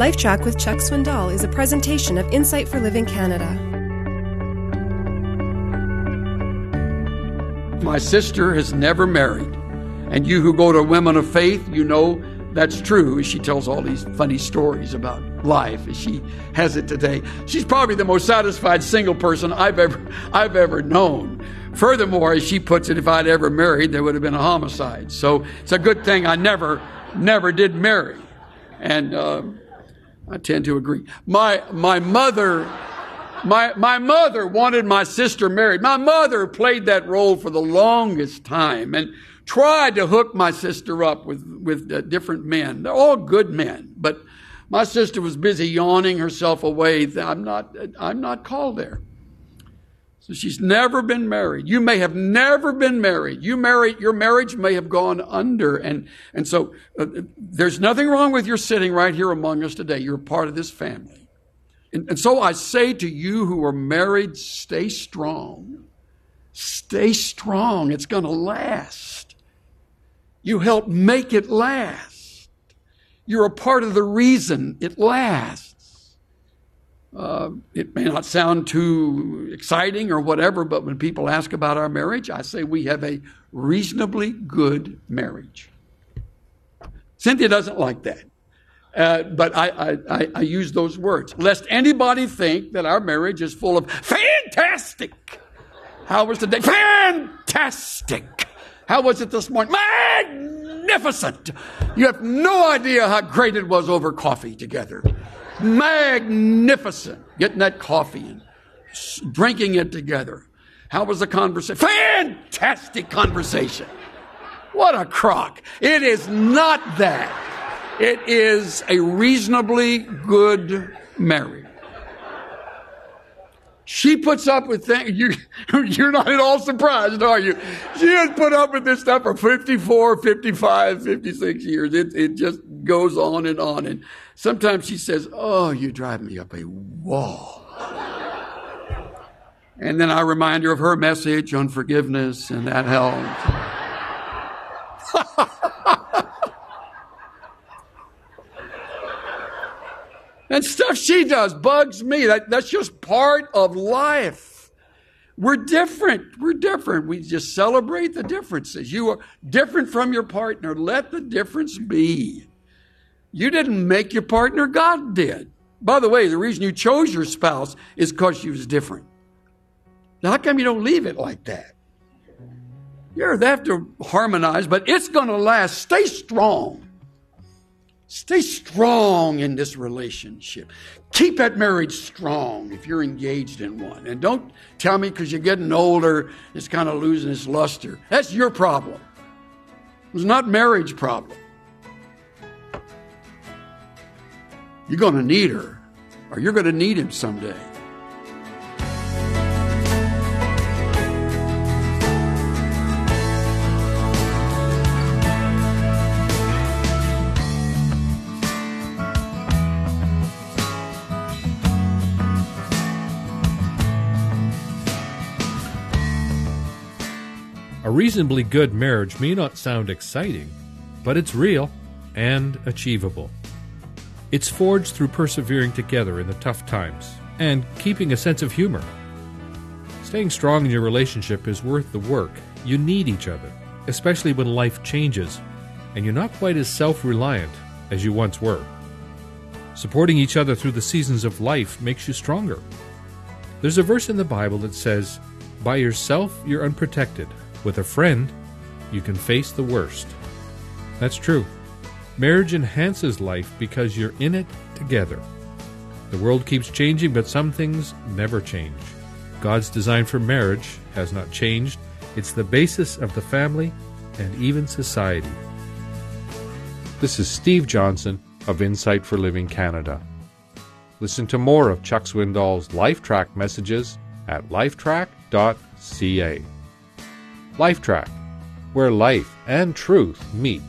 LifeTrac with Chuck Swindoll is a presentation of Insight for Living Canada. My sister has never married. And you who go to Women of Faith, you know that's true. She tells all these funny stories about life as she has it today. She's probably the most satisfied single person I've ever I've ever known. Furthermore, as she puts it, if I'd ever married, there would have been a homicide. So it's a good thing I never never did marry. And uh, I tend to agree. My my mother my, my mother wanted my sister married. My mother played that role for the longest time and tried to hook my sister up with, with uh, different men. They're all good men, but my sister was busy yawning herself away. I'm not, I'm not called there. So she's never been married. You may have never been married. You married, your marriage may have gone under. And, and so uh, there's nothing wrong with your sitting right here among us today. You're part of this family. And, and so I say to you who are married, stay strong. Stay strong. It's going to last. You help make it last. You're a part of the reason it lasts. Uh, it may not sound too exciting or whatever, but when people ask about our marriage, I say we have a reasonably good marriage. Cynthia doesn't like that. Uh, but I, I, I, use those words, lest anybody think that our marriage is full of fantastic. How was today? Fantastic. How was it this morning? Magnificent. You have no idea how great it was over coffee together. Magnificent. Getting that coffee and drinking it together. How was the conversation? Fantastic conversation. What a crock. It is not that. It is a reasonably good marriage. She puts up with things. You, you're not at all surprised, are you? She has put up with this stuff for 54, 55, 56 years. It, it just goes on and on. And sometimes she says, Oh, you drive me up a wall. And then I remind her of her message on forgiveness, and that helps. And stuff she does bugs me. That, that's just part of life. We're different. We're different. We just celebrate the differences. You are different from your partner. Let the difference be. You didn't make your partner, God did. By the way, the reason you chose your spouse is because she was different. Now, how come you don't leave it like that? Yeah, they have to harmonize, but it's going to last. Stay strong. Stay strong in this relationship. Keep that marriage strong if you're engaged in one. And don't tell me because you're getting older, it's kind of losing its luster. That's your problem. It's not marriage problem. You're going to need her, or you're going to need him someday. A reasonably good marriage may not sound exciting, but it's real and achievable. It's forged through persevering together in the tough times and keeping a sense of humor. Staying strong in your relationship is worth the work. You need each other, especially when life changes and you're not quite as self reliant as you once were. Supporting each other through the seasons of life makes you stronger. There's a verse in the Bible that says, By yourself you're unprotected, with a friend, you can face the worst. That's true. Marriage enhances life because you're in it together. The world keeps changing, but some things never change. God's design for marriage has not changed. It's the basis of the family and even society. This is Steve Johnson of Insight for Living Canada. Listen to more of Chuck Swindoll's LifeTrac messages at lifetrac.ca. LifeTrac, where life and truth meet.